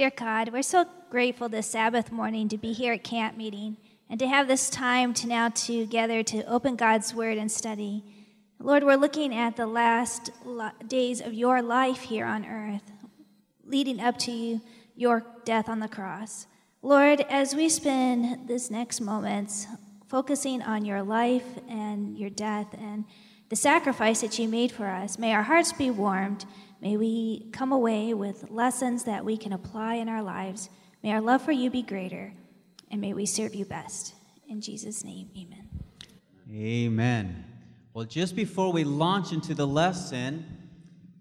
Dear God, we're so grateful this Sabbath morning to be here at camp meeting and to have this time to now together to open God's word and study. Lord, we're looking at the last days of your life here on earth, leading up to you, your death on the cross. Lord, as we spend this next moments focusing on your life and your death and the sacrifice that you made for us, may our hearts be warmed. May we come away with lessons that we can apply in our lives. May our love for you be greater, and may we serve you best. In Jesus' name, amen. Amen. Well, just before we launch into the lesson,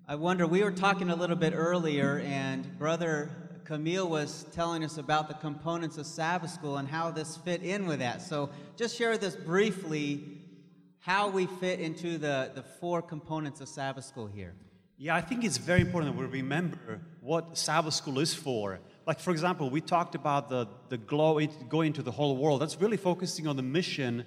I wonder, we were talking a little bit earlier, and Brother Camille was telling us about the components of Sabbath school and how this fit in with that. So, just share this briefly how we fit into the, the four components of Sabbath school here. Yeah, I think it's very important that we remember what Sabbath school is for. Like, for example, we talked about the, the glow, going into the whole world. That's really focusing on the mission,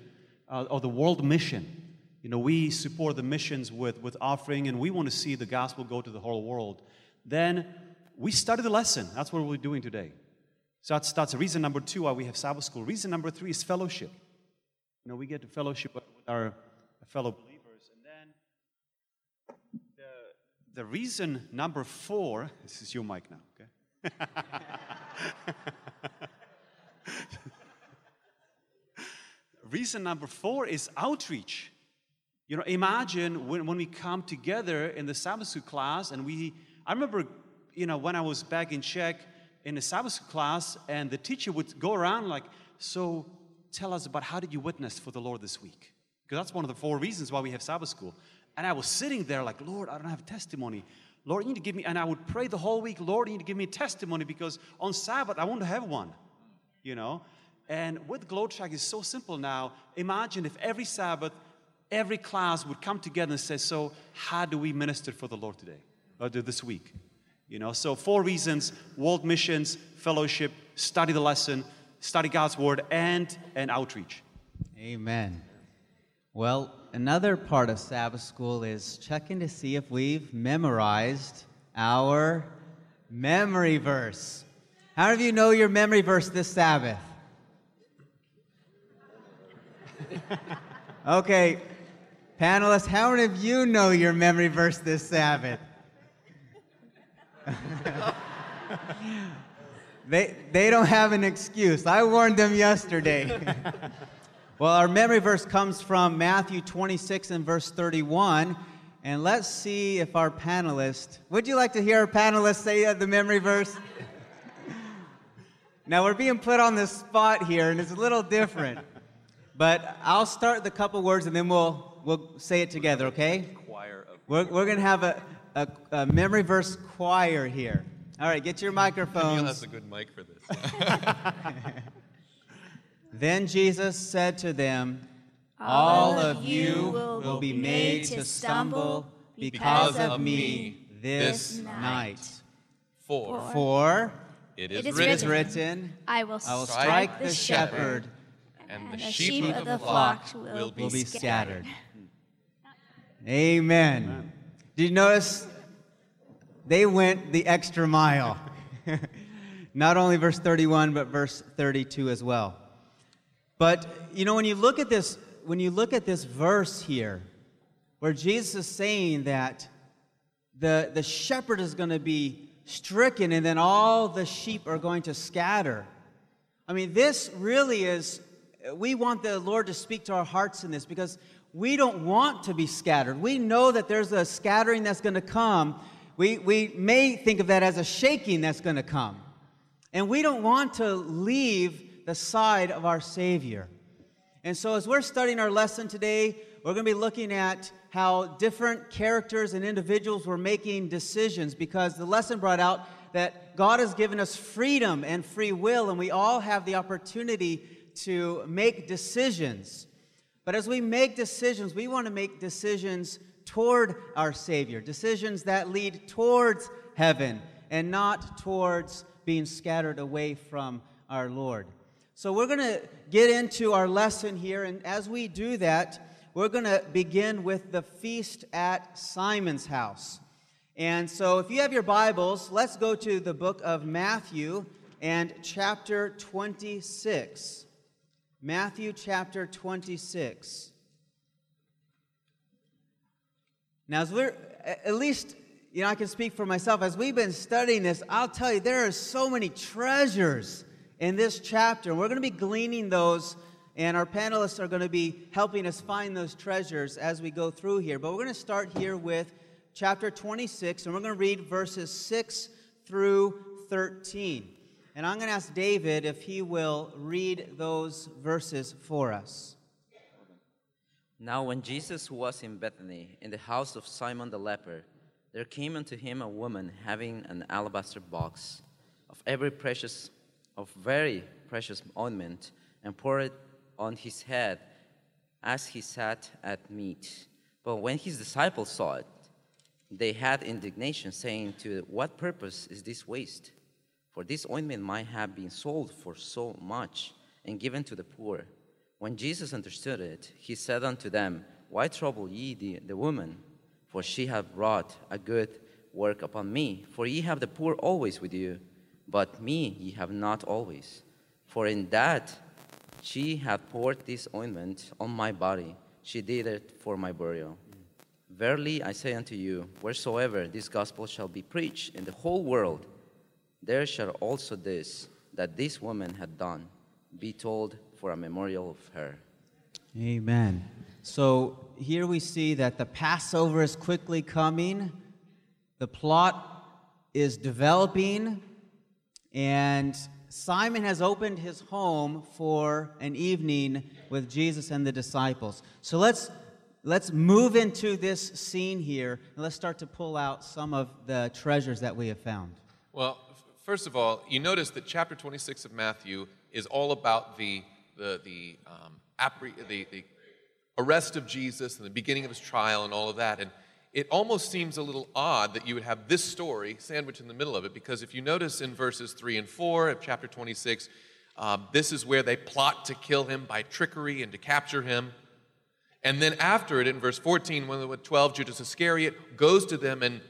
uh, or the world mission. You know, we support the missions with, with offering, and we want to see the gospel go to the whole world. Then we study the lesson. That's what we're doing today. So that's, that's reason number two why we have Sabbath school. Reason number three is fellowship. You know, we get to fellowship with our fellow believers. And then the, reason number four, this is your mic now, okay? reason number four is outreach. You know, imagine when, when we come together in the Sabbath school class and we, I remember, you know, when I was back in Czech in the Sabbath school class and the teacher would go around like, so tell us about how did you witness for the Lord this week? Because that's one of the four reasons why we have Sabbath school. And I was sitting there like, Lord, I don't have testimony. Lord, you need to give me, and I would pray the whole week, Lord, you need to give me a testimony because on Sabbath I want to have one, you know? And with Glow Tract, it's so simple now. Imagine if every Sabbath every class would come together and say, So, how do we minister for the Lord today or this week? You know, so four reasons world missions, fellowship, study the lesson, study God's word, and, and outreach. Amen. Well, another part of Sabbath school is checking to see if we've memorized our memory verse. How many of you know your memory verse this Sabbath? okay, Panelists, how many of you know your memory verse this Sabbath? they, they don't have an excuse. I warned them yesterday. well, our memory verse comes from Matthew 26 and verse 31. And let's see if our panelists, would you like to hear our panelists say uh, the memory verse? now, we're being put on the spot here, and it's a little different. But I'll start the couple words and then we'll we'll say it together, okay? Choir of we're, we're going to have a, a, a, memory verse choir here. All right, get your microphones. Neil has a good mic for this. then Jesus said to them, All of you will be made to stumble because of me this night. For, For it is, it is written, written, I will, I will strike the shepherd, and the, sheep, sheep of the flock will, will be, will be scattered. scattered. Amen. Amen. Did you notice they went the extra mile? Not only verse 31, but verse 32 as well. But you know, when you look at this, when you look at this verse here, where Jesus is saying that the, the shepherd is going to be stricken and then all the sheep are going to scatter. I mean, this really is, we want the Lord to speak to our hearts in this because we don't want to be scattered. We know that there's a scattering that's going to come. We, we may think of that as a shaking that's going to come. And we don't want to leave the side of our Savior. And so, as we're studying our lesson today, we're going to be looking at how different characters and individuals were making decisions because the lesson brought out that God has given us freedom and free will, and we all have the opportunity to make decisions. But as we make decisions, we want to make decisions toward our Savior, decisions that lead towards heaven and not towards being scattered away from our Lord. So we're going to get into our lesson here, and as we do that, we're going to begin with the feast at Simon's house. And so, if you have your Bibles, let's go to the book of Matthew and chapter 26. Matthew chapter 26. Now, as we're, at least, you know, I can speak for myself. As we've been studying this, I'll tell you, there are so many treasures in this chapter. We're going to be gleaning those, and our panelists are going to be helping us find those treasures as we go through here. But we're going to start here with chapter 26, and we're going to read verses 6 through 13. And I'm going to ask David if he will read those verses for us. Now, when Jesus was in Bethany, in the house of Simon the leper, there came unto him a woman having an alabaster box of every precious, of very precious ointment, and poured it on his head as he sat at meat. But when his disciples saw it, they had indignation, saying, To what purpose is this waste? For this ointment might have been sold for so much and given to the poor. When Jesus understood it, he said unto them, Why trouble ye the, the woman? For she hath wrought a good work upon me. For ye have the poor always with you, but me ye have not always. For in that she hath poured this ointment on my body, she did it for my burial. Verily I say unto you, wheresoever this gospel shall be preached in the whole world, there shall also this, that this woman had done, be told for a memorial of her. Amen. So here we see that the Passover is quickly coming, the plot is developing, and Simon has opened his home for an evening with Jesus and the disciples. So let's let's move into this scene here and let's start to pull out some of the treasures that we have found. Well, first of all, you notice that chapter 26 of Matthew is all about the, the, the, um, appre- the, the arrest of Jesus and the beginning of his trial and all of that. And it almost seems a little odd that you would have this story sandwiched in the middle of it, because if you notice in verses 3 and 4 of chapter 26, um, this is where they plot to kill him by trickery and to capture him. And then after it, in verse 14, when the 12, Judas Iscariot goes to them and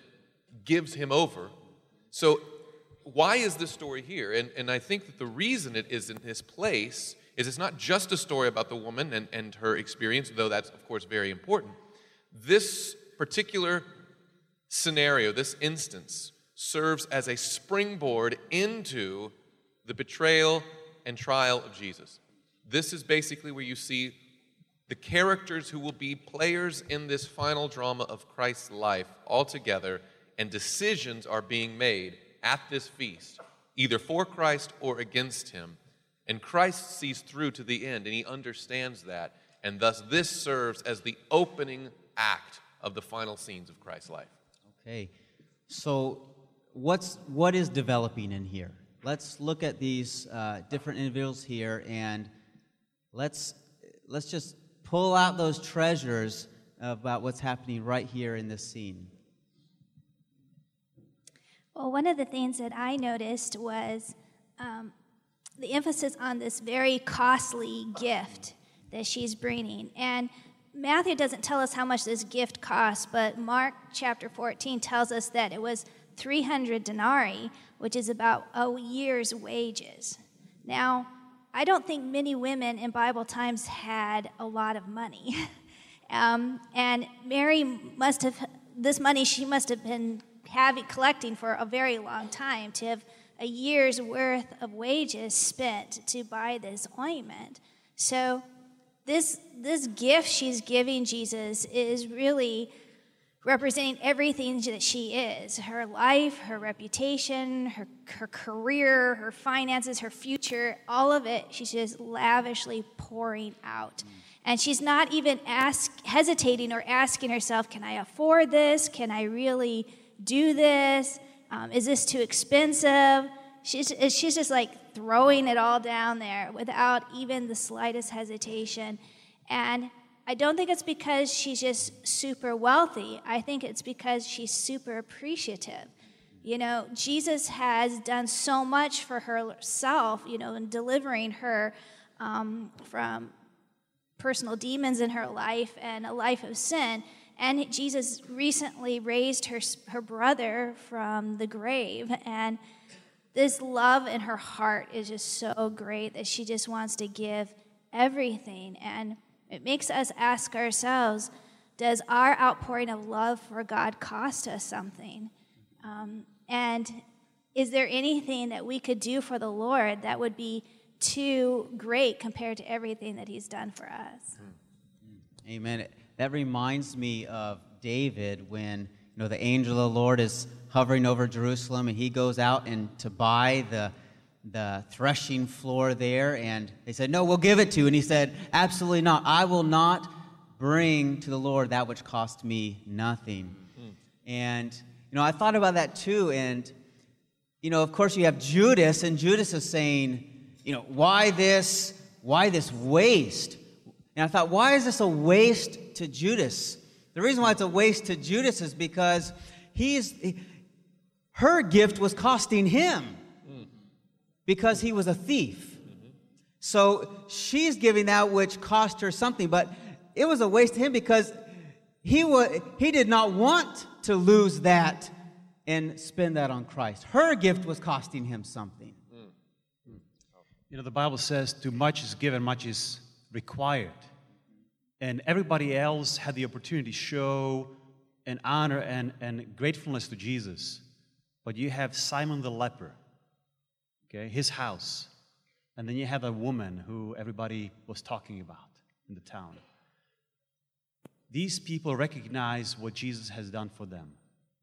gives him over. So, why is this story here? And, and I think that the reason it is in this place is it's not just a story about the woman and, and her experience, though that's, of course, very important. This particular scenario, this instance, serves as a springboard into the betrayal and trial of Jesus. This is basically where you see the characters who will be players in this final drama of Christ's life all together, and decisions are being made at this feast, either for Christ or against him. And Christ sees through to the end, and he understands that. And thus, this serves as the opening act of the final scenes of Christ's life. Okay. So what's what is developing in here? Let's look at these uh, different individuals here and let's let's just pull out those treasures about what's happening right here in this scene. Well, one of the things that I noticed was um, the emphasis on this very costly gift that she's bringing. And Matthew doesn't tell us how much this gift cost, but Mark chapter 14 tells us that it was 300 denarii, which is about a year's wages. Now, I don't think many women in Bible times had a lot of money. um, and Mary must have, this money she must have been having, collecting for a very long time to have a year's worth of wages spent to buy this ointment. So, this, this gift she's giving Jesus is really representing everything that she is her life, her reputation, her, her career, her finances, her future, all of it, she's just lavishly pouring out. And she's not even ask, hesitating or asking herself, Can I afford this? Can I really do this? Um, is this too expensive? She's, she's just like throwing it all down there without even the slightest hesitation. And I don't think it's because she's just super wealthy. I think it's because she's super appreciative. You know, Jesus has done so much for herself, you know, in delivering her um, from personal demons in her life and a life of sin. and Jesus recently raised her, her brother from the grave. And this love in her heart is just so great that she just wants to give everything. And it makes us ask ourselves does our outpouring of love for God cost us something? Um, and is there anything that we could do for the Lord that would be too great compared to everything that He's done for us? Amen. That reminds me of David when you know the angel of the Lord is hovering over Jerusalem and he goes out and to buy the the threshing floor there and they said no we'll give it to you. And he said absolutely not. I will not bring to the lord that which cost me nothing. Mm-hmm. and you know i thought about that too and you know of course you have judas and judas is saying you know why this why this waste? And i thought why is this a waste to judas the reason why it's a waste to judas is because he's her gift was costing him because he was a thief. So she's giving that which cost her something, but it was a waste to him because he, wa- he did not want to lose that and spend that on Christ. Her gift was costing him something. You know, the Bible says, too much is given, much is required. And everybody else had the opportunity to show an honor and, and gratefulness to Jesus. But you have Simon the leper okay, his house. And then you have a woman who everybody was talking about in the town. These people recognize what Jesus has done for them.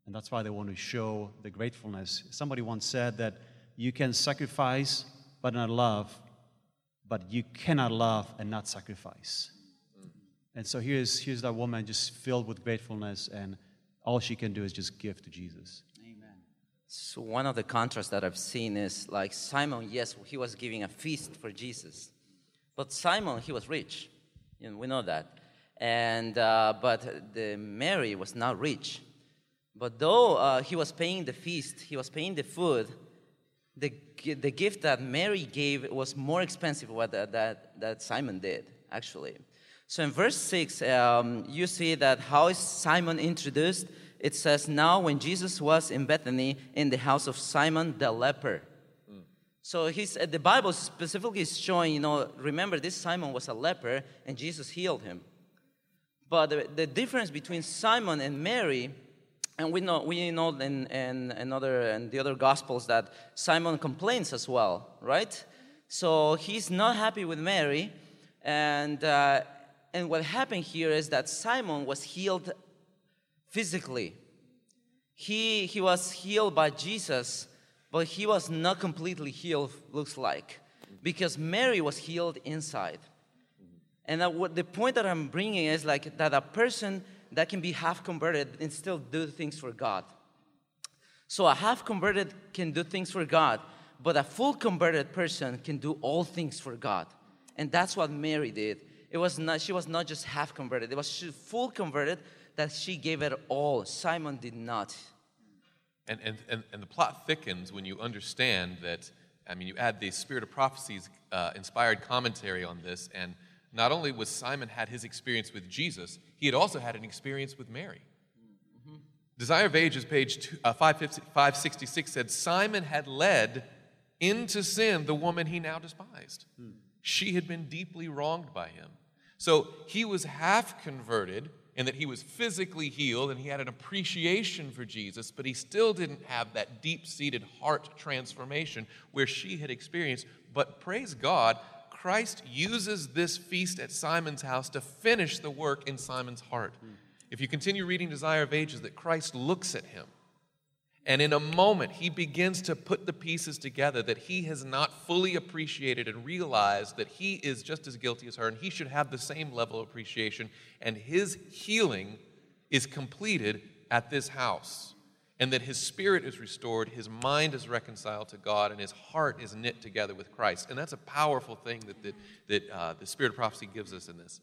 And that's why they want to show the gratefulness. Somebody once said that you can sacrifice but not love, but you cannot love and not sacrifice. And so here's, here's that woman just filled with gratefulness, and all she can do is just give to Jesus. Amen. So one of the contrasts that I've seen is like Simon, yes, he was giving a feast for Jesus, but Simon, he was rich, and we know that. And uh, but the Mary was not rich. But though uh, he was paying the feast, he was paying the food. The, the gift that Mary gave was more expensive that, that, that Simon did, actually. So in verse 6, um, you see that how is Simon introduced? it says, Now when Jesus was in Bethany in the house of Simon the leper. Mm. So he's, uh, the Bible specifically is showing, you know, remember this Simon was a leper and Jesus healed him. But the, the difference between Simon and Mary, and we know, we know in, in, in, other, in the other Gospels that Simon complains as well, right? So he's not happy with Mary. And, uh, and what happened here is that Simon was healed physically. He, he was healed by Jesus, but he was not completely healed, looks like, because Mary was healed inside. And what the point that I'm bringing is like that a person that can be half converted and still do things for God. So a half converted can do things for God, but a full converted person can do all things for God. And that's what Mary did. It was not she was not just half converted. It was full converted, that she gave it all. Simon did not. And, and, and, and the plot thickens when you understand that, I mean, you add the Spirit of Prophecies uh, inspired commentary on this, and not only was Simon had his experience with Jesus, he had also had an experience with Mary. Mm-hmm. Desire of Ages, page two, uh, 566 said, Simon had led into sin the woman he now despised. Hmm. She had been deeply wronged by him. So he was half converted and that he was physically healed and he had an appreciation for Jesus, but he still didn't have that deep seated heart transformation where she had experienced. But praise God, Christ uses this feast at Simon's house to finish the work in Simon's heart. If you continue reading Desire of Ages, that Christ looks at him and in a moment, he begins to put the pieces together that he has not fully appreciated and realized that he is just as guilty as her and he should have the same level of appreciation. And his healing is completed at this house. And that his spirit is restored, his mind is reconciled to God, and his heart is knit together with Christ. And that's a powerful thing that, that, that uh, the Spirit of prophecy gives us in this.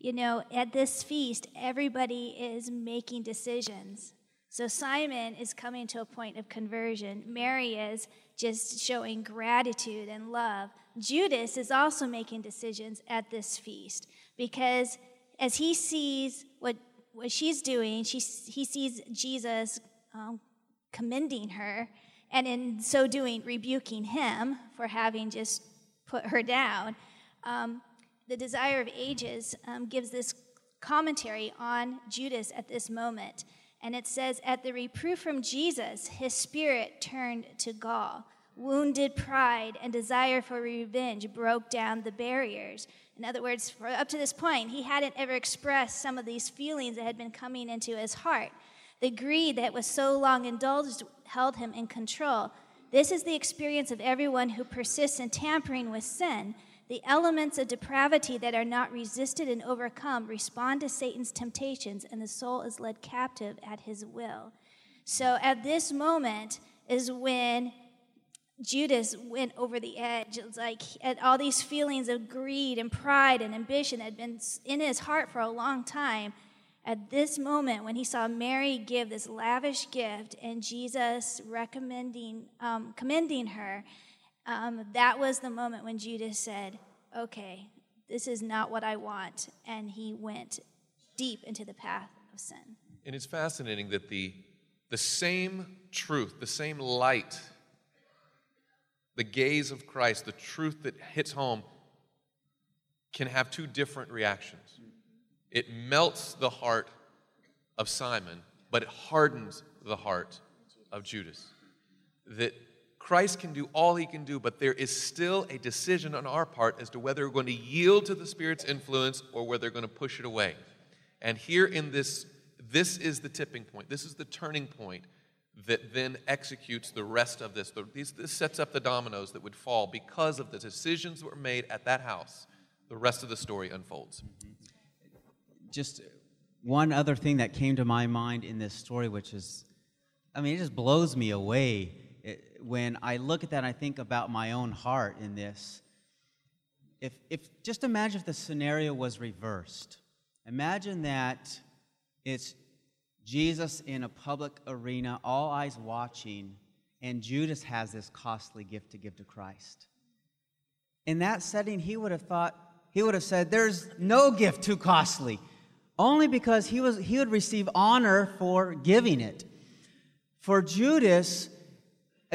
You know, at this feast, everybody is making decisions. So Simon is coming to a point of conversion. Mary is just showing gratitude and love. Judas is also making decisions at this feast because as he sees what what she's doing, she, he sees Jesus um, commending her, and in so doing, rebuking him for having just put her down. Um, the Desire of Ages um, gives this commentary on Judas at this moment. And it says, At the reproof from Jesus, his spirit turned to gall. Wounded pride and desire for revenge broke down the barriers. In other words, up to this point, he hadn't ever expressed some of these feelings that had been coming into his heart. The greed that was so long indulged held him in control. This is the experience of everyone who persists in tampering with sin. The elements of depravity that are not resisted and overcome respond to Satan's temptations, and the soul is led captive at his will. So at this moment is when Judas went over the edge. It was like all these feelings of greed and pride and ambition had been in his heart for a long time. At this moment, when he saw Mary give this lavish gift and Jesus recommending, um, commending her, um, that was the moment when Judas said, Okay, this is not what I want. And he went deep into the path of sin. And it's fascinating that the, the same truth, the same light, the gaze of Christ, the truth that hits home, can have two different reactions. It melts the heart of Simon, but it hardens the heart of Judas. That Christ can do all he can do, but there is still a decision on our part as to whether we're going to yield to the Spirit's influence or whether we're going to push it away. And here in this, this is the tipping point. This is the turning point that then executes the rest of this. This sets up the dominoes that would fall because of the decisions that were made at that house. The rest of the story unfolds. Just one other thing that came to my mind in this story, which is, I mean, it just blows me away it, when I look at that. I think about my own heart in this. If, if just imagine if the scenario was reversed. Imagine that it's Jesus in a public arena, all eyes watching, and Judas has this costly gift to give to Christ. In that setting, he would have thought, he would have said, There's no gift too costly, only because he, was, he would receive honor for giving it. For Judas,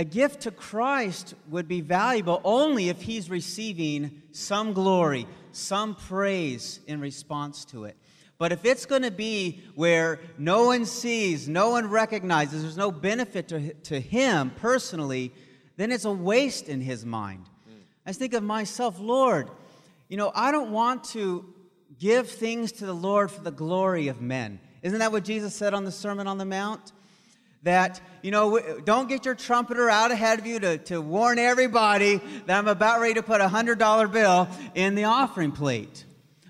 a gift to Christ would be valuable only if he's receiving some glory, some praise in response to it. But if it's going to be where no one sees, no one recognizes, there's no benefit to, to him personally, then it's a waste in his mind. Mm. I think of myself, Lord, you know, I don't want to give things to the Lord for the glory of men. Isn't that what Jesus said on the Sermon on the Mount? That, you know, don't get your trumpeter out ahead of you to, to warn everybody that I'm about ready to put a $100 bill in the offering plate.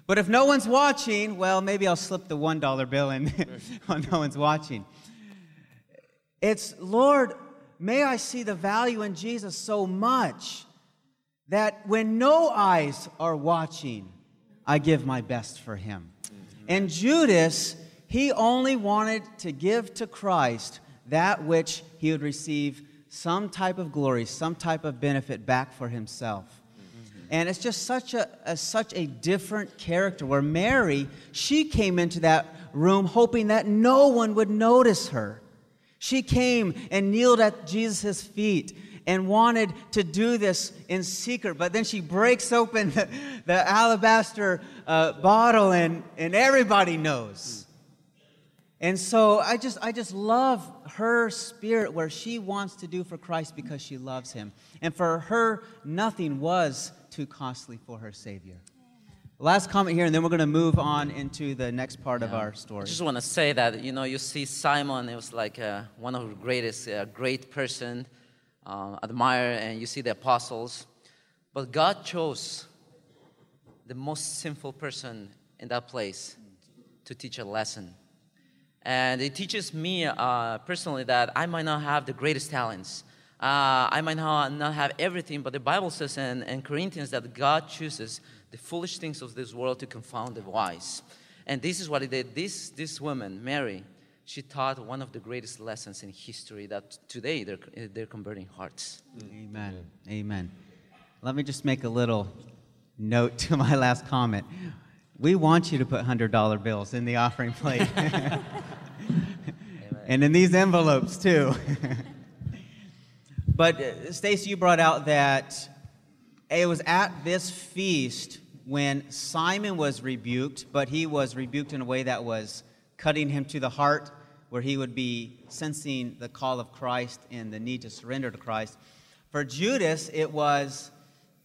But if no one's watching, well, maybe I'll slip the $1 bill in when no one's watching. It's, Lord, may I see the value in Jesus so much that when no eyes are watching, I give my best for him. And Judas, he only wanted to give to Christ that which he would receive some type of glory, some type of benefit back for himself. And it's just such a, a, such a different character where Mary, she came into that room hoping that no one would notice her. She came and kneeled at Jesus' feet and wanted to do this in secret, but then she breaks open the, the alabaster uh, bottle and, and everybody knows. And so I just, I just love her spirit where she wants to do for Christ because she loves him. And for her, nothing was too costly for her Savior. Last comment here, and then we're going to move on into the next part yeah. of our story. I just want to say that, you know, you see Simon, it was like uh, one of the greatest, uh, great person, uh, admire, and you see the apostles. But God chose the most sinful person in that place to teach a lesson. And it teaches me uh, personally that I might not have the greatest talents, uh, I might not, have everything, but the Bible says in, in Corinthians that God chooses the foolish things of this world to confound the wise. And this is what he did. This, this woman, Mary, she taught one of the greatest lessons in history that today they're, they're converting hearts. Amen. Amen. Let me just make a little note to my last comment. We want you to put $100 bills in the offering plate. and in these envelopes, too. but uh, Stacy, you brought out that it was at this feast when Simon was rebuked, but he was rebuked in a way that was cutting him to the heart, where he would be sensing the call of Christ and the need to surrender to Christ. For Judas, it was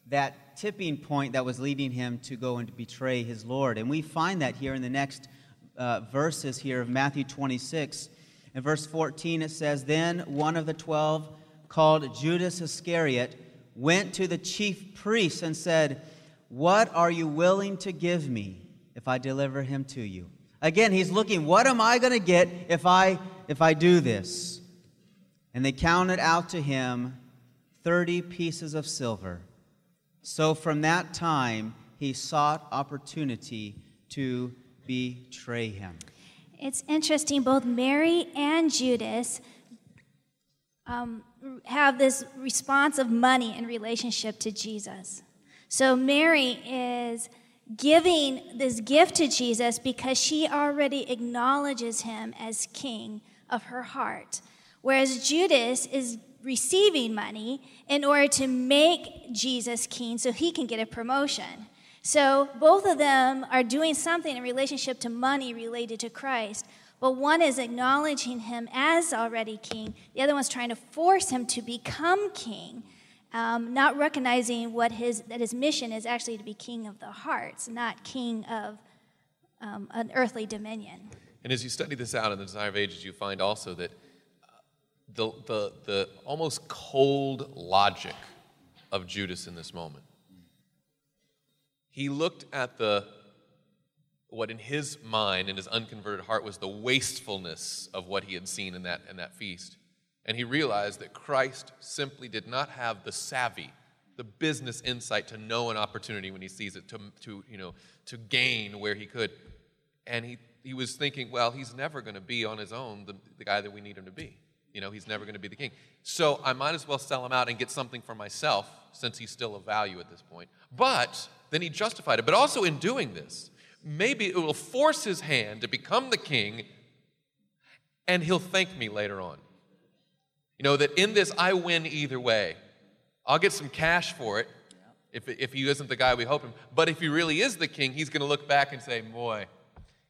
that tipping point that was leading him to go and to betray his Lord. And we find that here in the next uh, verses here of Matthew 26. In verse 14, it says, Then one of the twelve, called Judas Iscariot, went to the chief priests and said, What are you willing to give me if I deliver him to you? Again, he's looking, What am I going to get if I, if I do this? And they counted out to him 30 pieces of silver. So from that time, he sought opportunity to betray him. It's interesting, both Mary and Judas um, have this response of money in relationship to Jesus. So Mary is giving this gift to Jesus because she already acknowledges him as king of her heart. Whereas Judas is receiving money in order to make Jesus king so he can get a promotion. So both of them are doing something in relationship to money related to Christ. But one is acknowledging him as already king, the other one's trying to force him to become king, um, not recognizing what his, that his mission is actually to be king of the hearts, not king of um, an earthly dominion. And as you study this out in the Desire of Ages, you find also that the, the, the almost cold logic of Judas in this moment. He looked at the what in his mind, in his unconverted heart, was the wastefulness of what he had seen in that, in that feast. And he realized that Christ simply did not have the savvy, the business insight to know an opportunity when he sees it, to, to, you know, to gain where he could. And he, he was thinking, well, he's never going to be on his own the, the guy that we need him to be. You know, he's never going to be the king. So I might as well sell him out and get something for myself since he's still of value at this point. But then he justified it. But also in doing this, maybe it will force his hand to become the king and he'll thank me later on. You know, that in this I win either way. I'll get some cash for it if, if he isn't the guy we hope him. But if he really is the king, he's going to look back and say, Boy,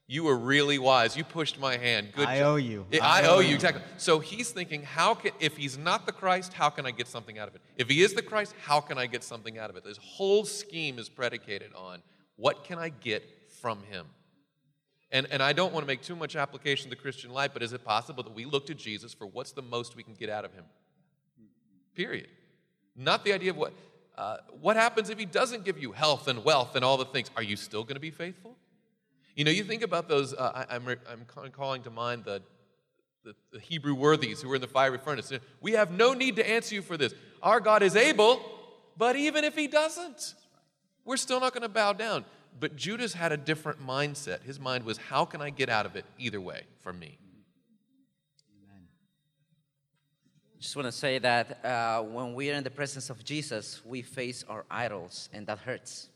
you were really wise. You pushed my hand. Good I job. owe you. I, I owe you, exactly. So he's thinking, how can, if he's not the Christ, how can I get something out of it? If he is the Christ, how can I get something out of it? This whole scheme is predicated on what can I get from him? And, and I don't want to make too much application to the Christian life, but is it possible that we look to Jesus for what's the most we can get out of him? Period. Not the idea of what, uh, what happens if he doesn't give you health and wealth and all the things. Are you still going to be faithful? You know, you think about those, uh, I, am I'm, I'm calling to mind the, the, the, Hebrew worthies who were in the fiery furnace. We have no need to answer you for this. Our God is able, but even if he doesn't, we're still not going to bow down. But Judas had a different mindset. His mind was, how can I get out of it either way for me? I just want to say that uh, when we are in the presence of Jesus, we face our idols, and that hurts.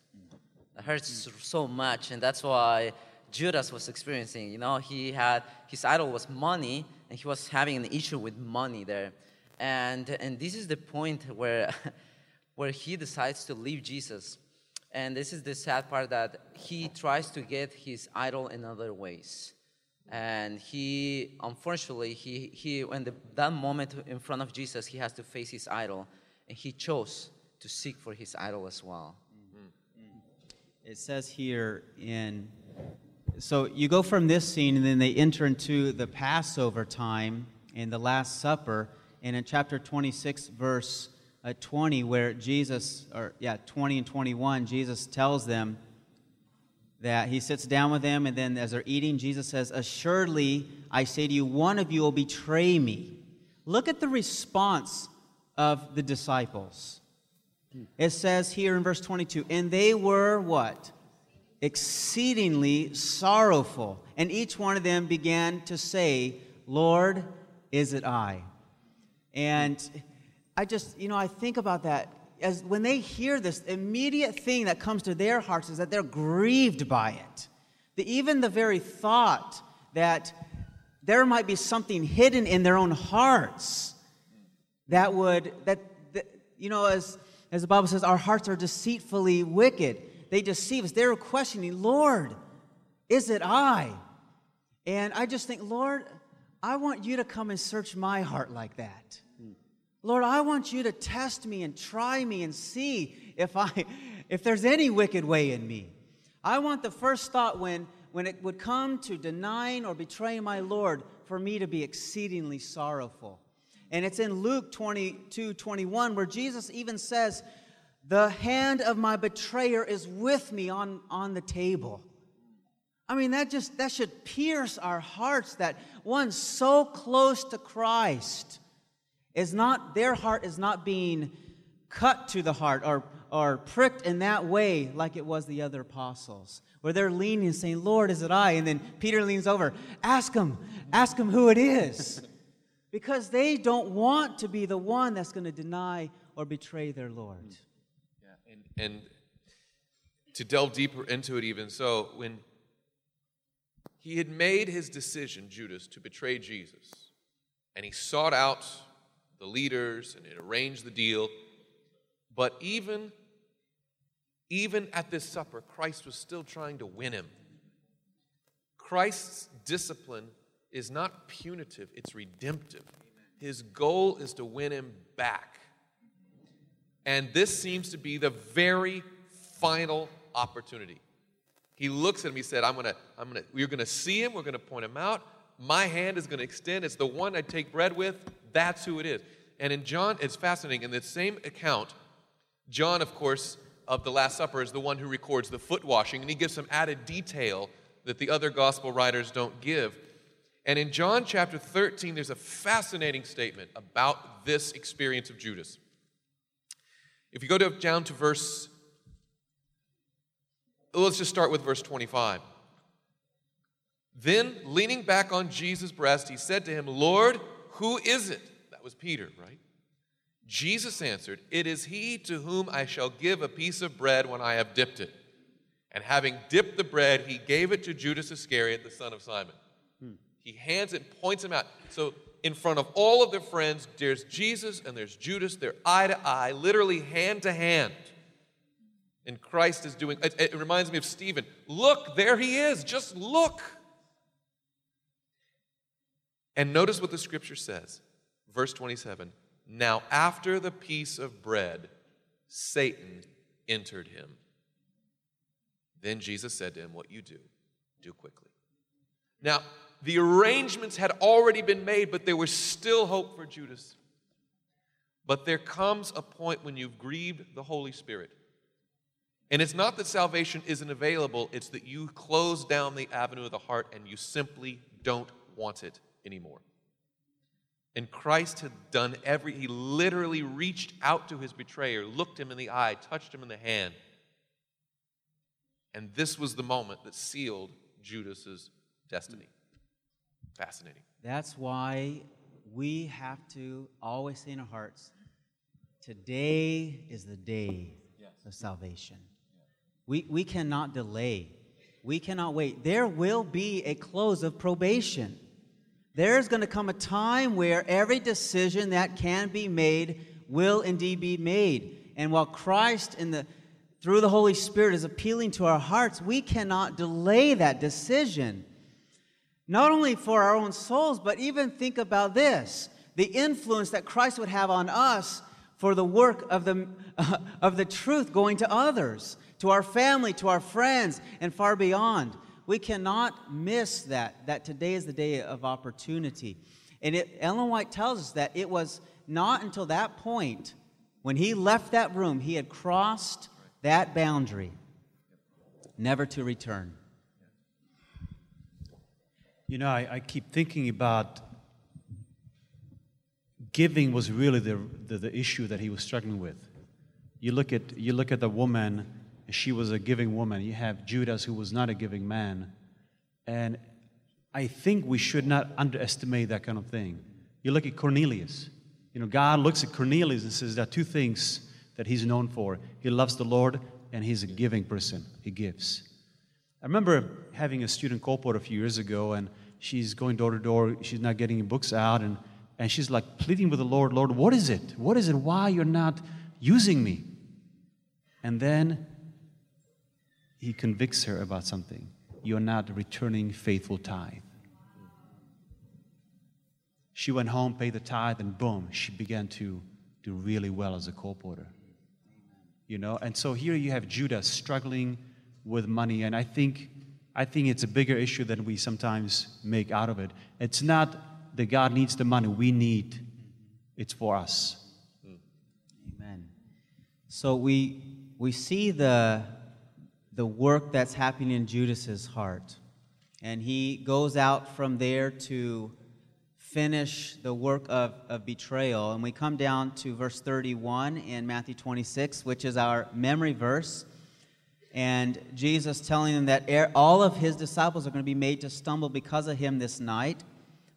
That hurts so much, and that's why Judas was experiencing. You know, he had his idol was money, and he was having an issue with money there. And and this is the point where where he decides to leave Jesus. And this is the sad part that he tries to get his idol in other ways. And he, unfortunately, he, he when the, that moment in front of Jesus, he has to face his idol, and he chose to seek for his idol as well. It says here in so you go from this scene, and then they enter into the Passover time and the Last Supper. And in chapter 26, verse uh, 20, where Jesus, or yeah, 20 and 21, Jesus tells them that he sits down with them, and then as they're eating, Jesus says, Assuredly, I say to you, one of you will betray me. Look at the response of the disciples. It says here in verse 22, and they were what? Exceedingly sorrowful. And each one of them began to say, Lord, is it I? And I just, you know, I think about that. as when they hear this, immediate thing that comes to their hearts is that they're grieved by it. The, even the very thought that there might be something hidden in their own hearts that would, that, that you know, as, as the Bible says, our hearts are deceitfully wicked. They deceive us. They're questioning, Lord, is it I? And I just think, Lord, I want you to come and search my heart like that. Lord, I want you to test me and try me and see if I if there's any wicked way in me. I want the first thought when when it would come to denying or betraying my Lord for me to be exceedingly sorrowful. And it's in Luke 22, 21, where Jesus even says, The hand of my betrayer is with me on, on the table. I mean, that just that should pierce our hearts that one so close to Christ is not, their heart is not being cut to the heart or, or pricked in that way like it was the other apostles, where they're leaning and saying, Lord, is it I? And then Peter leans over, ask him, ask him who it is. because they don't want to be the one that's going to deny or betray their Lord. And, to delve deeper into it, even so, when he had made his decision, Judas, to betray Jesus, and he sought out the leaders and arranged the deal. But even, even at this supper, Christ was still trying to win him. Christ's discipline is not punitive, it's redemptive. His goal is to win him back. And this seems to be the very final opportunity. He looks at him, he said, I'm gonna, I'm gonna, you're gonna see him, we're gonna point him out. My hand is gonna extend. It's the one I take bread with. That's who it is. And in John, it's fascinating. In the same account, John, of course, of the Last Supper is the one who records the foot washing, and he gives some added detail that the other gospel writers don't give. And in John chapter 13, there's a fascinating statement about this experience of Judas. If you go to, down to verse, let's just start with verse 25. Then, leaning back on Jesus' breast, he said to him, Lord, who is it? That was Peter, right? Jesus answered, It is he to whom I shall give a piece of bread when I have dipped it. And having dipped the bread, he gave it to Judas Iscariot, the son of Simon. Hmm. He hands it, points him out. So, in front of all of their friends, there's Jesus and there's Judas. They're eye to eye, literally hand to hand. And Christ is doing, it, it reminds me of Stephen. Look, there he is. Just look. And notice what the scripture says Verse 27 Now, after the piece of bread, Satan entered him. Then Jesus said to him, What you do, do quickly. Now, the arrangements had already been made, but there was still hope for Judas. But there comes a point when you've grieved the Holy Spirit. And it's not that salvation isn't available, it's that you close down the avenue of the heart and you simply don't want it anymore. And Christ had done every, he literally reached out to his betrayer, looked him in the eye, touched him in the hand. And this was the moment that sealed Judas's destiny. Fascinating. That's why we have to always say in our hearts, today is the day yes. of salvation. We, we cannot delay. We cannot wait. There will be a close of probation. There's going to come a time where every decision that can be made will indeed be made. And while Christ in the through the Holy Spirit is appealing to our hearts, we cannot delay that decision. Not only for our own souls, but even think about this the influence that Christ would have on us for the work of the, uh, of the truth going to others, to our family, to our friends, and far beyond. We cannot miss that, that today is the day of opportunity. And it, Ellen White tells us that it was not until that point, when he left that room, he had crossed that boundary, never to return. You know, I, I keep thinking about giving was really the, the, the, issue that he was struggling with. You look at, you look at the woman she was a giving woman. You have Judas, who was not a giving man. And I think we should not underestimate that kind of thing. You look at Cornelius. You know, God looks at Cornelius and says there are two things that he's known for. He loves the Lord and he's a giving person. He gives. I remember having a student colport a few years ago, and she's going door to door. She's not getting books out, and, and she's like pleading with the Lord, Lord, what is it? What is it? Why you're not using me? And then he convicts her about something. You're not returning faithful tithe. She went home, paid the tithe, and boom, she began to do really well as a colporteur. You know, and so here you have Judah struggling with money, and I think I think it's a bigger issue than we sometimes make out of it. It's not that God needs the money, we need it's for us. Amen. So we we see the the work that's happening in Judas's heart. And he goes out from there to finish the work of, of betrayal. And we come down to verse 31 in Matthew 26, which is our memory verse. And Jesus telling them that er- all of his disciples are going to be made to stumble because of him this night.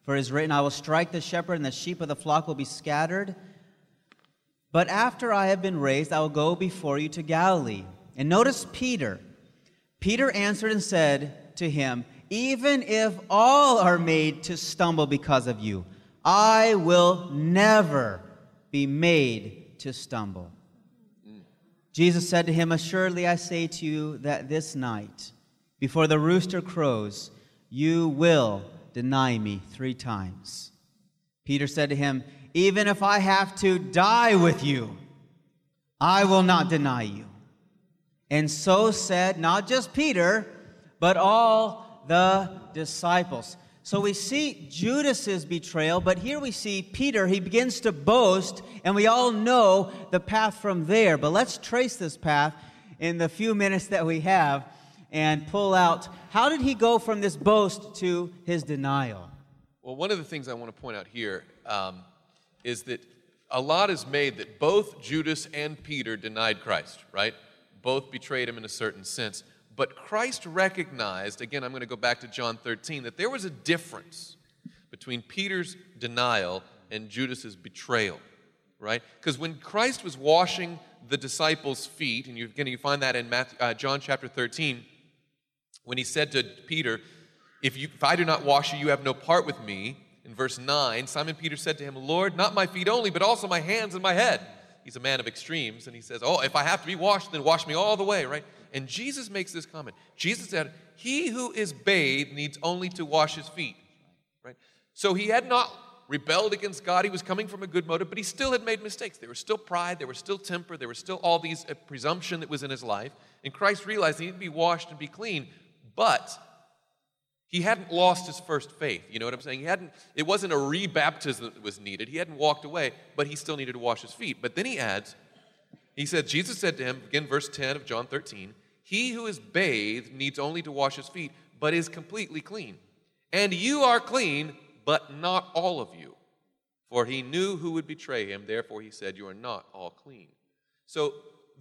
For it is written, I will strike the shepherd, and the sheep of the flock will be scattered. But after I have been raised, I will go before you to Galilee. And notice Peter. Peter answered and said to him, Even if all are made to stumble because of you, I will never be made to stumble. Jesus said to him, Assuredly I say to you that this night, before the rooster crows, you will deny me three times. Peter said to him, Even if I have to die with you, I will not deny you. And so said not just Peter, but all the disciples. So we see Judas's betrayal, but here we see Peter. He begins to boast, and we all know the path from there. But let's trace this path in the few minutes that we have and pull out how did he go from this boast to his denial? Well, one of the things I want to point out here um, is that a lot is made that both Judas and Peter denied Christ, right? Both betrayed him in a certain sense. But Christ recognized, again, I'm going to go back to John 13, that there was a difference between Peter's denial and Judas's betrayal, right? Because when Christ was washing the disciples' feet, and you, again, you find that in Matthew, uh, John chapter 13, when he said to Peter, if, you, if I do not wash you, you have no part with me. In verse 9, Simon Peter said to him, Lord, not my feet only, but also my hands and my head. He's a man of extremes, and he says, Oh, if I have to be washed, then wash me all the way, right? And Jesus makes this comment. Jesus said, He who is bathed needs only to wash his feet. Right? So he had not rebelled against God. He was coming from a good motive, but he still had made mistakes. There was still pride, there was still temper, there was still all these uh, presumption that was in his life. And Christ realized he needed to be washed and be clean, but he hadn't lost his first faith. You know what I'm saying? He hadn't, it wasn't a rebaptism that was needed. He hadn't walked away, but he still needed to wash his feet. But then he adds, he said, Jesus said to him, again, verse 10 of John 13, he who is bathed needs only to wash his feet, but is completely clean. And you are clean, but not all of you. For he knew who would betray him, therefore he said, You are not all clean. So,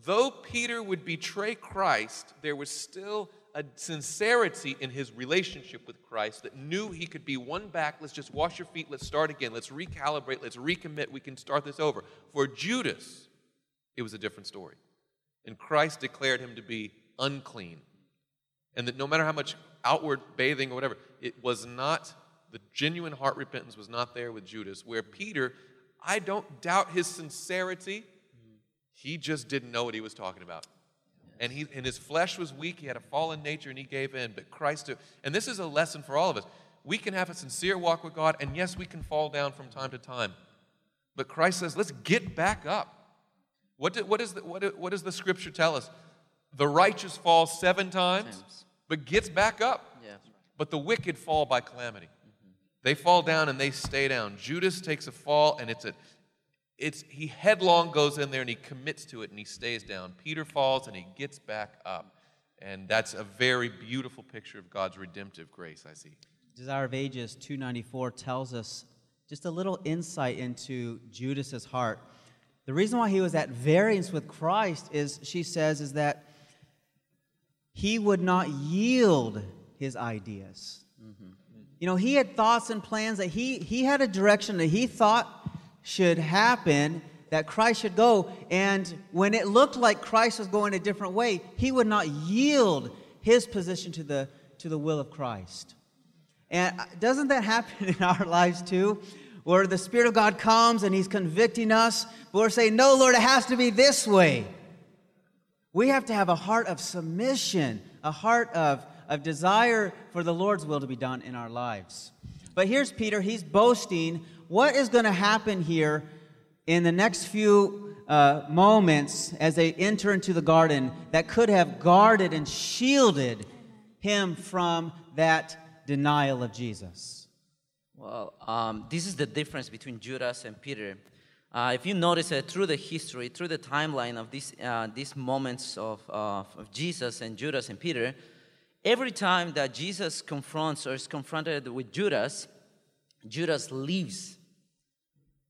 though Peter would betray Christ, there was still a sincerity in his relationship with Christ that knew he could be won back. Let's just wash your feet. Let's start again. Let's recalibrate. Let's recommit. We can start this over. For Judas, it was a different story. And Christ declared him to be unclean. And that no matter how much outward bathing or whatever, it was not, the genuine heart repentance was not there with Judas. Where Peter, I don't doubt his sincerity, he just didn't know what he was talking about. And, he, and his flesh was weak, he had a fallen nature, and he gave in. But Christ, and this is a lesson for all of us. We can have a sincere walk with God, and yes, we can fall down from time to time. But Christ says, let's get back up. What, did, what, is the, what, what does the scripture tell us? The righteous fall seven times, but gets back up. Yeah. But the wicked fall by calamity. They fall down and they stay down. Judas takes a fall and it's a it's he headlong goes in there and he commits to it and he stays down. Peter falls and he gets back up. And that's a very beautiful picture of God's redemptive grace, I see. Desire of Ages 294 tells us just a little insight into Judas's heart. The reason why he was at variance with Christ is, she says, is that he would not yield his ideas. Mm-hmm. You know, he had thoughts and plans that he, he had a direction that he thought should happen that Christ should go. And when it looked like Christ was going a different way, he would not yield his position to the, to the will of Christ. And doesn't that happen in our lives too? Where the Spirit of God comes and he's convicting us, but we're saying, No, Lord, it has to be this way. We have to have a heart of submission, a heart of, of desire for the Lord's will to be done in our lives. But here's Peter, he's boasting. What is going to happen here in the next few uh, moments as they enter into the garden that could have guarded and shielded him from that denial of Jesus? Well, um, this is the difference between Judas and Peter. Uh, if you notice that through the history, through the timeline of these, uh, these moments of, uh, of Jesus and Judas and Peter, every time that Jesus confronts or is confronted with Judas, Judas leaves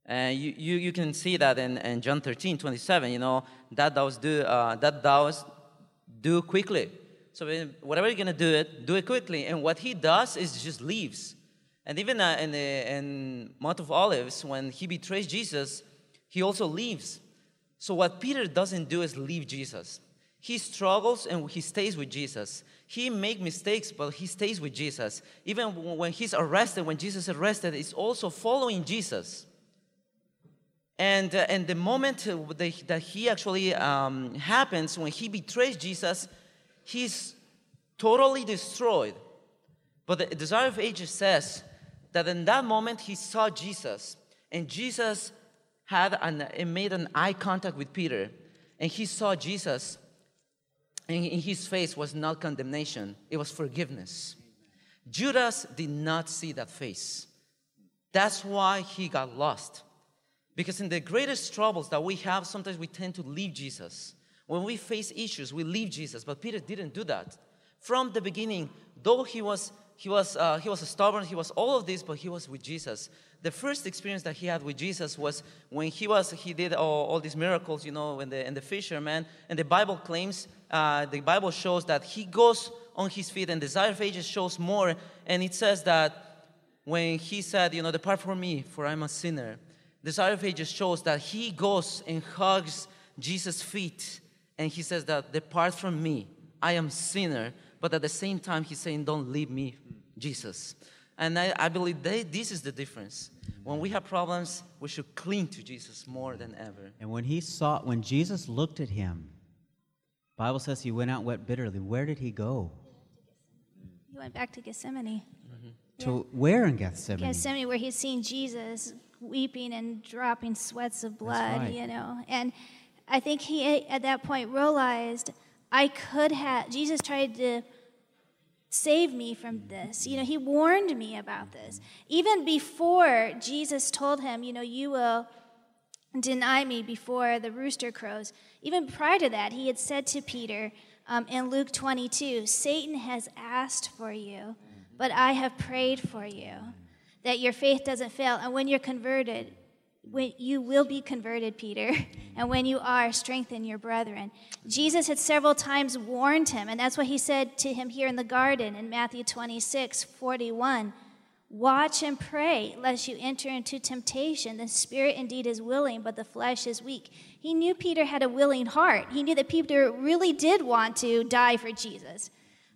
and you, you, you can see that in, in John 13, 27, you know, that thou do, uh, that thou do quickly. So whatever you're going to do it, do it quickly. And what he does is just leaves. And even uh, in, the, in Mount of Olives, when he betrays Jesus, he also leaves. So what Peter doesn't do is leave Jesus. He struggles and he stays with Jesus. He make mistakes, but he stays with Jesus. Even when he's arrested, when Jesus is arrested, he's also following Jesus. And, uh, and the moment that he actually um, happens, when he betrays Jesus, he's totally destroyed. But the Desire of Ages says that in that moment he saw Jesus, and Jesus had an, made an eye contact with Peter, and he saw Jesus, and in his face was not condemnation, it was forgiveness. Judas did not see that face. That's why he got lost. Because in the greatest troubles that we have, sometimes we tend to leave Jesus. When we face issues, we leave Jesus. But Peter didn't do that. From the beginning, though he was he was uh, he was stubborn, he was all of this, but he was with Jesus. The first experience that he had with Jesus was when he was he did all, all these miracles, you know, in the in the fisherman. And the Bible claims, uh, the Bible shows that he goes on his feet, and Desire of Ages shows more, and it says that when he said, you know, depart from me, for I'm a sinner Desire of Ages shows that he goes and hugs Jesus' feet and he says that depart from me, I am sinner, but at the same time he's saying don't leave me, Jesus. And I, I believe they, this is the difference. When we have problems, we should cling to Jesus more than ever. And when he saw, when Jesus looked at him, Bible says he went out and wept bitterly. Where did he go? He went back to Gethsemane. Mm-hmm. To yeah. where in Gethsemane? Gethsemane, where he'd seen Jesus weeping and dropping sweats of blood, right. you know. And I think he at that point realized I could have, Jesus tried to save me from this. You know, he warned me about this. Even before Jesus told him, you know, you will deny me before the rooster crows, even prior to that, he had said to Peter um, in Luke 22 Satan has asked for you, but I have prayed for you that your faith doesn't fail. And when you're converted, when you will be converted, Peter, and when you are, strengthen your brethren. Jesus had several times warned him, and that's what he said to him here in the garden in Matthew 26 41. Watch and pray, lest you enter into temptation. The spirit indeed is willing, but the flesh is weak. He knew Peter had a willing heart. He knew that Peter really did want to die for Jesus.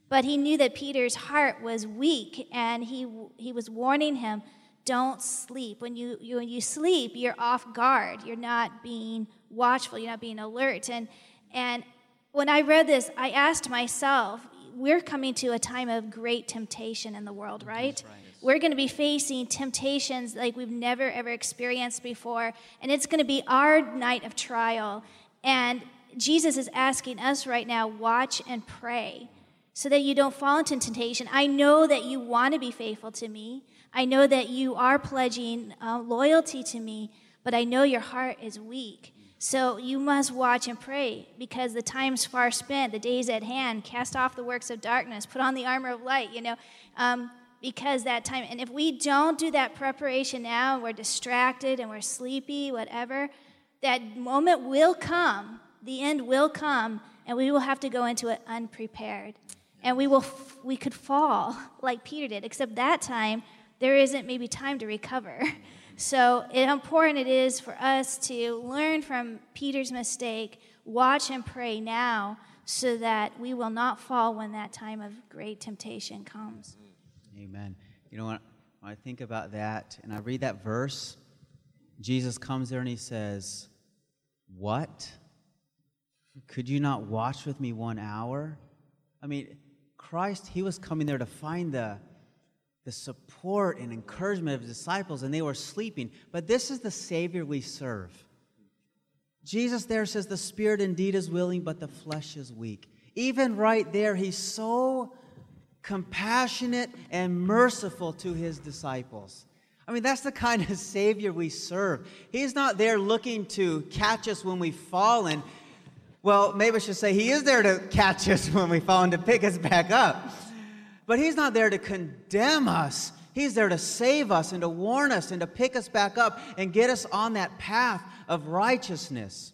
But he knew that Peter's heart was weak, and he, he was warning him don't sleep. When you, you, when you sleep, you're off guard. You're not being watchful, you're not being alert. And, and when I read this, I asked myself, we're coming to a time of great temptation in the world, right? right. We're going to be facing temptations like we've never ever experienced before, and it's going to be our night of trial. And Jesus is asking us right now watch and pray so that you don't fall into temptation. I know that you want to be faithful to me. I know that you are pledging uh, loyalty to me, but I know your heart is weak. So you must watch and pray because the time's far spent, the day's at hand. Cast off the works of darkness, put on the armor of light, you know, um, because that time. And if we don't do that preparation now, we're distracted and we're sleepy, whatever, that moment will come, the end will come, and we will have to go into it unprepared and we will we could fall like Peter did except that time there isn't maybe time to recover So it, important it is for us to learn from Peter's mistake, watch and pray now, so that we will not fall when that time of great temptation comes. Mm-hmm. Amen. You know what? When I think about that and I read that verse, Jesus comes there and he says, What? Could you not watch with me one hour? I mean, Christ, he was coming there to find the, the support and encouragement of his disciples, and they were sleeping. But this is the Savior we serve. Jesus there says, The spirit indeed is willing, but the flesh is weak. Even right there, he's so compassionate and merciful to his disciples. I mean, that's the kind of Savior we serve. He's not there looking to catch us when we've fallen. Well, maybe I should say He is there to catch us when we fall and to pick us back up. But He's not there to condemn us. He's there to save us and to warn us and to pick us back up and get us on that path of righteousness.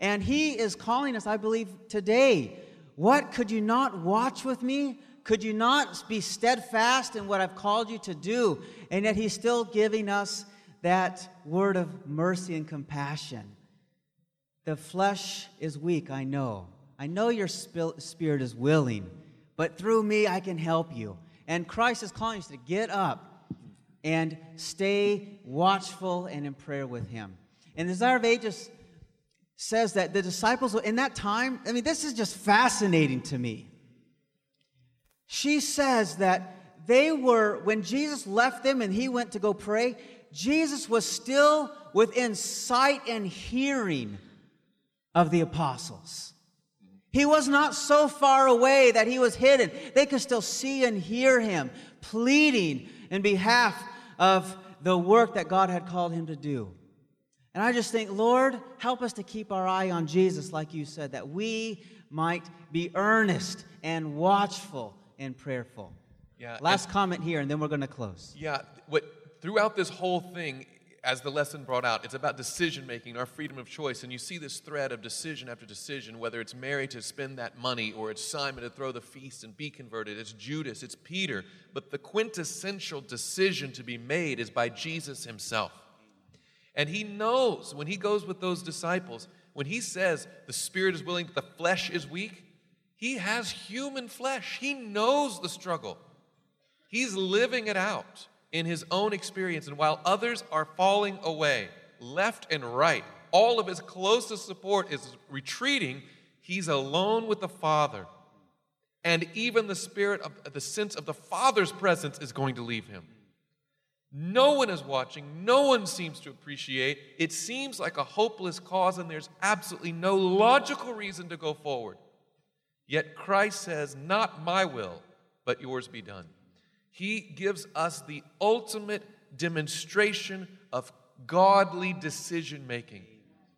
And He is calling us, I believe, today. What could you not watch with me? Could you not be steadfast in what I've called you to do? And yet He's still giving us that word of mercy and compassion. The flesh is weak, I know. I know your spirit is willing, but through me I can help you. And Christ is calling us to get up and stay watchful and in prayer with Him. And the Desire of Ages says that the disciples, in that time, I mean, this is just fascinating to me. She says that they were, when Jesus left them and he went to go pray, Jesus was still within sight and hearing of the apostles. He was not so far away that he was hidden. They could still see and hear him pleading in behalf of the work that God had called him to do. And I just think, Lord, help us to keep our eye on Jesus, like you said, that we might be earnest and watchful and prayerful. Yeah. Last comment here, and then we're going to close. Yeah. What throughout this whole thing, as the lesson brought out, it's about decision making, our freedom of choice. And you see this thread of decision after decision, whether it's Mary to spend that money or it's Simon to throw the feast and be converted, it's Judas, it's Peter. But the quintessential decision to be made is by Jesus himself. And he knows when he goes with those disciples, when he says the spirit is willing, but the flesh is weak, he has human flesh. He knows the struggle. He's living it out in his own experience. And while others are falling away, left and right, all of his closest support is retreating, he's alone with the Father. And even the spirit of the sense of the Father's presence is going to leave him. No one is watching. No one seems to appreciate. It seems like a hopeless cause, and there's absolutely no logical reason to go forward. Yet Christ says, Not my will, but yours be done. He gives us the ultimate demonstration of godly decision making.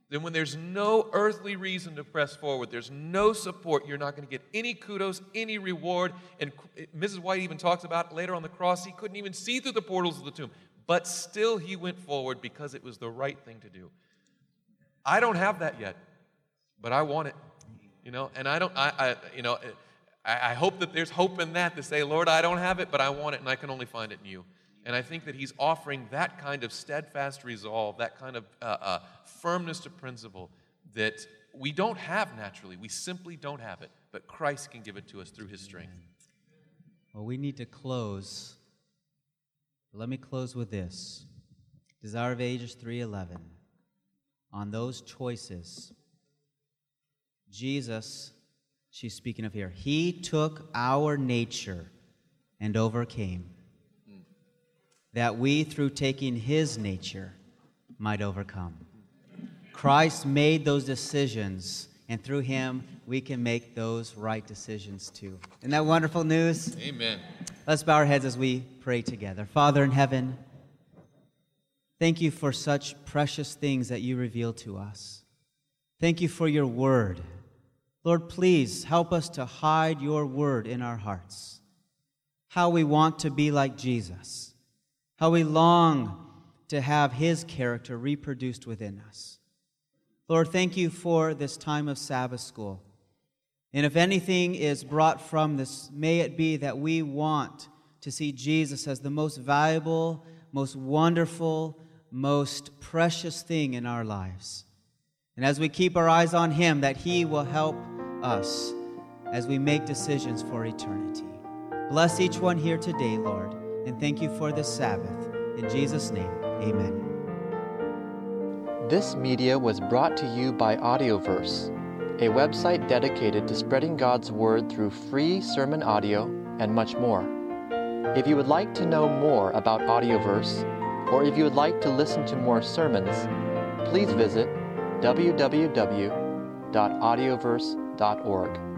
Then, when there's no earthly reason to press forward, there's no support, you're not going to get any kudos, any reward. And Mrs. White even talks about later on the cross, he couldn't even see through the portals of the tomb. But still, he went forward because it was the right thing to do. I don't have that yet, but I want it. You know, and I don't, I, I you know, I, I hope that there's hope in that to say, Lord, I don't have it, but I want it, and I can only find it in you. And I think that he's offering that kind of steadfast resolve, that kind of uh, uh, firmness to principle that we don't have naturally. We simply don't have it, but Christ can give it to us through his strength. Well, we need to close. Let me close with this. Desire of Ages 3:11. On those choices, Jesus, she's speaking of here, he took our nature and overcame, that we, through taking his nature, might overcome. Christ made those decisions, and through him, we can make those right decisions too. Isn't that wonderful news? Amen. Let's bow our heads as we pray together. Father in heaven, thank you for such precious things that you reveal to us. Thank you for your word. Lord, please help us to hide your word in our hearts. How we want to be like Jesus, how we long to have his character reproduced within us. Lord, thank you for this time of Sabbath school. And if anything is brought from this, may it be that we want to see Jesus as the most valuable, most wonderful, most precious thing in our lives. And as we keep our eyes on Him, that He will help us as we make decisions for eternity. Bless each one here today, Lord, and thank you for this Sabbath. In Jesus' name, amen. This media was brought to you by Audioverse, a website dedicated to spreading God's Word through free sermon audio and much more. If you would like to know more about Audioverse, or if you would like to listen to more sermons, please visit www.audioverse.org.